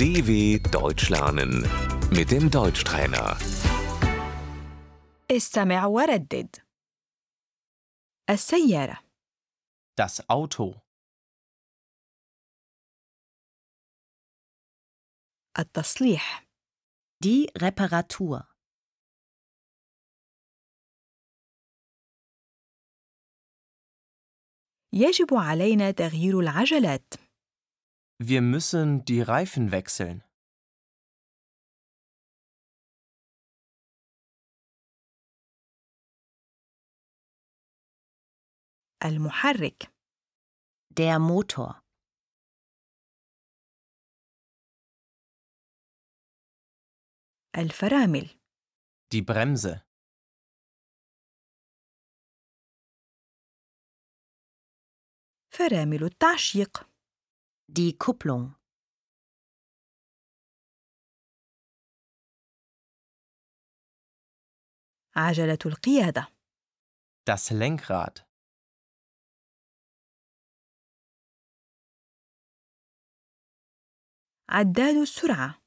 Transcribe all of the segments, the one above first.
DW Deutsch lernen mit dem Deutschtrainer. استمع وردد السيارة Das Auto. التصليح Die Reparatur. يجب علينا تغيير العجلات Wir müssen die Reifen wechseln. المحرك Der Motor. الفرامل Die Bremse. فرامل التعشيق Die Kupplung. عجلة القيادة Das Lenkrad. عداد السرعة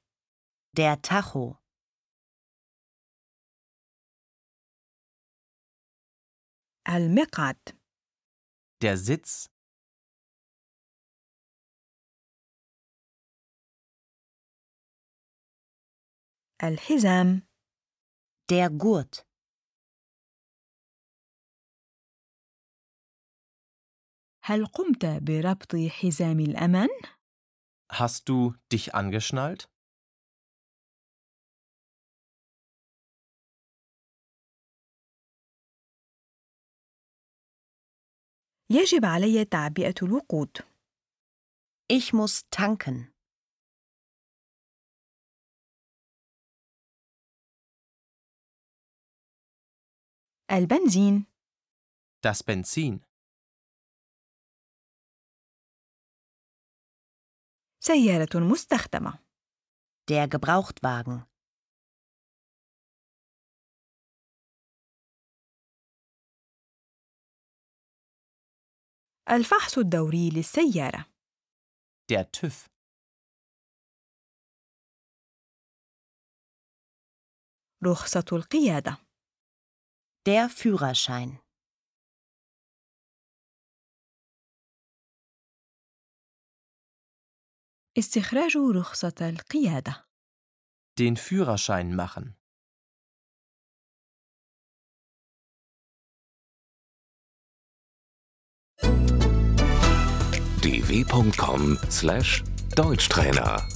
Der Tacho. المقعد Der Sitz. الحزام Der Gurt. هل قمت بربط حزام الأمان؟ Hast du dich angeschnallt? يجب علي تعبئة الوقود Ich muss tanken. البنزين Das Benzin. سيارة مستخدمة Der Gebrauchtwagen. الفحص الدوري للسيارة Der TÜV. رخصة القيادة Der Führerschein. استخراج رخصة القيادة Den Führerschein machen. dw.com/deutschtrainer